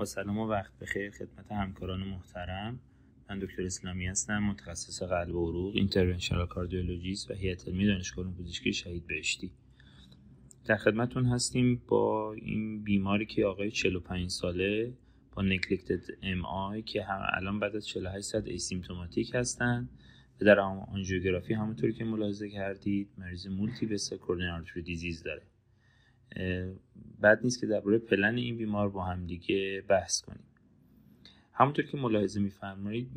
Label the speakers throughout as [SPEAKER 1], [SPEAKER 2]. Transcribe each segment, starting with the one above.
[SPEAKER 1] با سلام و وقت بخیر. خدمت همکاران محترم. من دکتر اسلامی هستم متخصص قلب و عروق interventional cardiologist و هیئت علمی دانشگاه پزشکی شهید بهشتی. در خدمتون هستیم با این بیماری که آقای 45 ساله با neglected MI که هم الان بعد از 48 ساعت asymptomatic هستن و در آنژیوگرافی همونطوری که ملاحظه کردید مریض multivessel coronary disease داره. بد نیست که درباره پلن این بیمار با هم دیگه بحث کنیم. همونطور که ملاحظه میفرمایید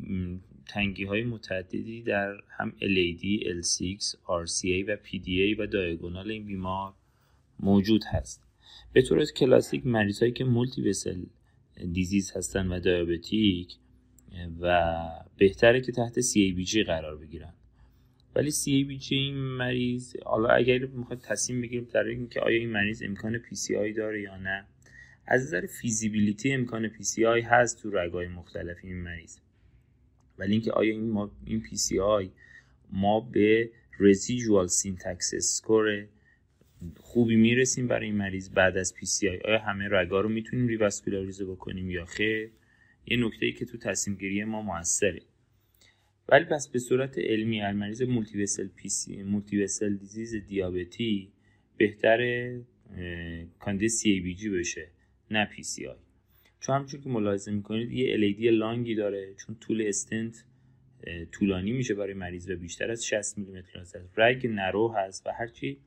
[SPEAKER 1] تنگی های متعددی در هم LAD, LCX, RCA و PDA و diagonal این بیمار موجود هست. به طور کلاسیک مریض هایی که multivessel disease هستن و diabetic و بهتره که تحت CABG قرار بگیرن. ولی CABG این مریض حالا اگر می‌خواد تصمیم بگیریم در اینکه آیا این مریض امکان PCI داره یا نه از نظر feasibility امکان PCI هست تو رگای مختلف این مریض. ولی اینکه آیا این ما این PCI ما به residual SYNTAX score خوبی می‌رسیم برای این مریض بعد از PCI آیا همه رگا رو می‌تونیم revascularize بکنیم یا خیر؟ یه نکته ای که تو تصمیم گیری ما موثره. ولی پس به صورت علمی هر مریض multivessel PC multivessel disease دیابتی بهتره کاندید CABG بشه نه PCI چون همچون که ملاحظه می‌کنید یه LAD long ی داره چون طول استنت طولانی میشه برای مریض و بیشتر از 60 میلیمتر هست رگ narrow هست و هرچی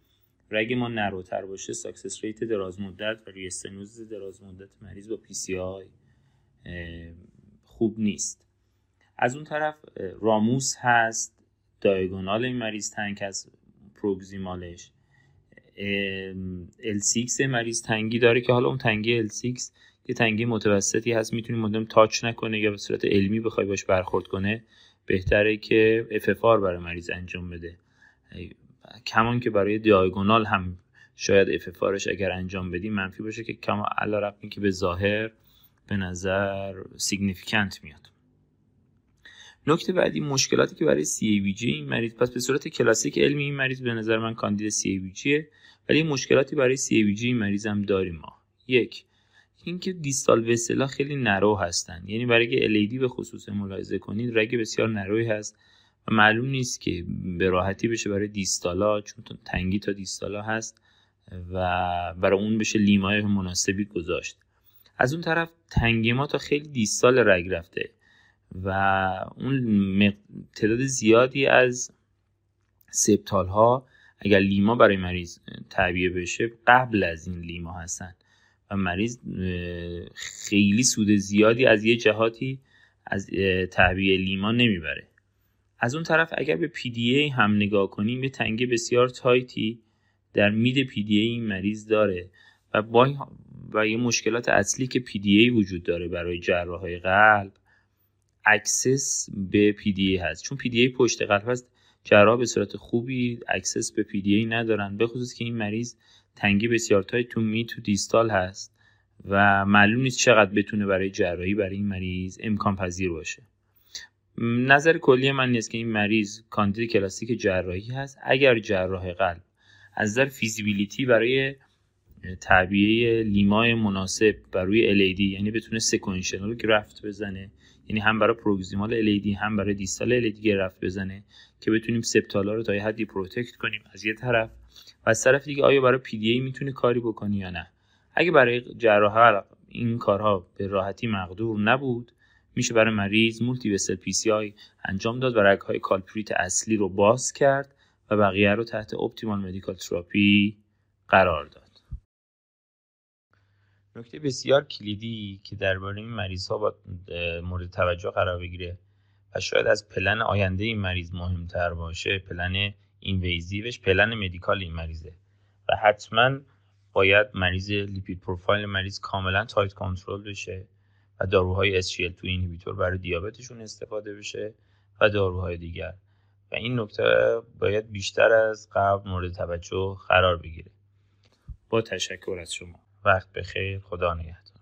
[SPEAKER 1] رگ ما narrow تر باشه success rate دراز مدت و restenosis دراز مدت مریض با PCI خوب نیست. از اون طرف ramus هست diagonal این مریض تنگ از proximal ش. LCX مریض تنگی داره که حالا اون تنگی LCX که تنگی متوسطی هست می‌تونیم آدم touch نکنه یا به صورت علمی بخوای باش برخورد کنه بهتره که FFR برای مریض انجام بده. کما اینکه برای diagonal هم شاید FFR ش اگر انجام بدیم منفی باشه که کما اینکه به ظاهر به نظر significant میاد. نکته بعدی مشکلاتی که برای CABG این مریض پس به صورت کلاسیک علمی این مریض به نظر من کاندید CABG ولی مشکلاتی برای CABG این مریض هم داریم ما. یک اینکه دیستال وسلا خیلی نرو هستن. یعنی برای که LED به خصوص ملاحظه کنید رگ بسیار نروی هست و معلوم نیست که به راحتی بشه برای دیستالا چون تنگی تا دیستالا هست و برای اون بشه لیمای مناسبی گذاشت. از اون طرف تنگی ما تا خیلی دیستال رگ رفته. و اون تعداد زیادی از سپتال ها اگر لیما برای مریض تعبیه بشه قبل از این لیما هستن. و مریض خیلی سود زیادی از یه جهاتی از تعبیه لیما نمی‌بره. از اون طرف اگر به PDA هم نگاه کنیم یه تنگه بسیار تایتی در mid PDA این مریض داره و با و یه مشکلات اصلی که PDA وجود داره برای جراح قلب access به PDA هست. چون PDA پشت قلب هست جراح به صورت خوبی access به PDA ندارن. به خصوص که این مریض تنگی بسیار tight تو mid تو distal هست و معلوم نیست چقدر بتونه برای جراحی برای این مریض امکان پذیر باشه. نظر کلی من اینست که این مریض کاندید کلاسیک جراحی هست. اگر جراح قلب از نظر feasibility برای تعبیه LIMA ی مناسب بر روی LAD یعنی بتونه sequential graft بزنه. یعنی هم برای proximal LAD هم برای distal LAD graft بزنه که بتونیم septal ا رو تا یه حدی protect کنیم از یه طرف. و از طرف دیگه آیا برای PDA می‌تونه کاری بکنی یا نه؟ اگه برای جراح این کارها به راحتی مقدور نبود میشه برای مریض multivessel PCI انجام داد و رگهای culprit اصلی رو باز کرد و بقیه رو تحت optimal medical therapy قرار داد. نکته بسیار کلیدی که درباره این مریض ها با مورد توجه قرار بگیره و شاید از پلن آینده این مریض مهمتر باشه plan invasive ش plan medical این مریضه و حتما باید مریض lipid profile مریض کاملا tight control بشه و داروهای SGLT2 inhibitor برای دیابتشون استفاده بشه و داروهای دیگر. و این نکته باید بیشتر از قبل مورد توجه قرار بگیره. با تشکر از شما. وقت بخیر. خدا نگهدار.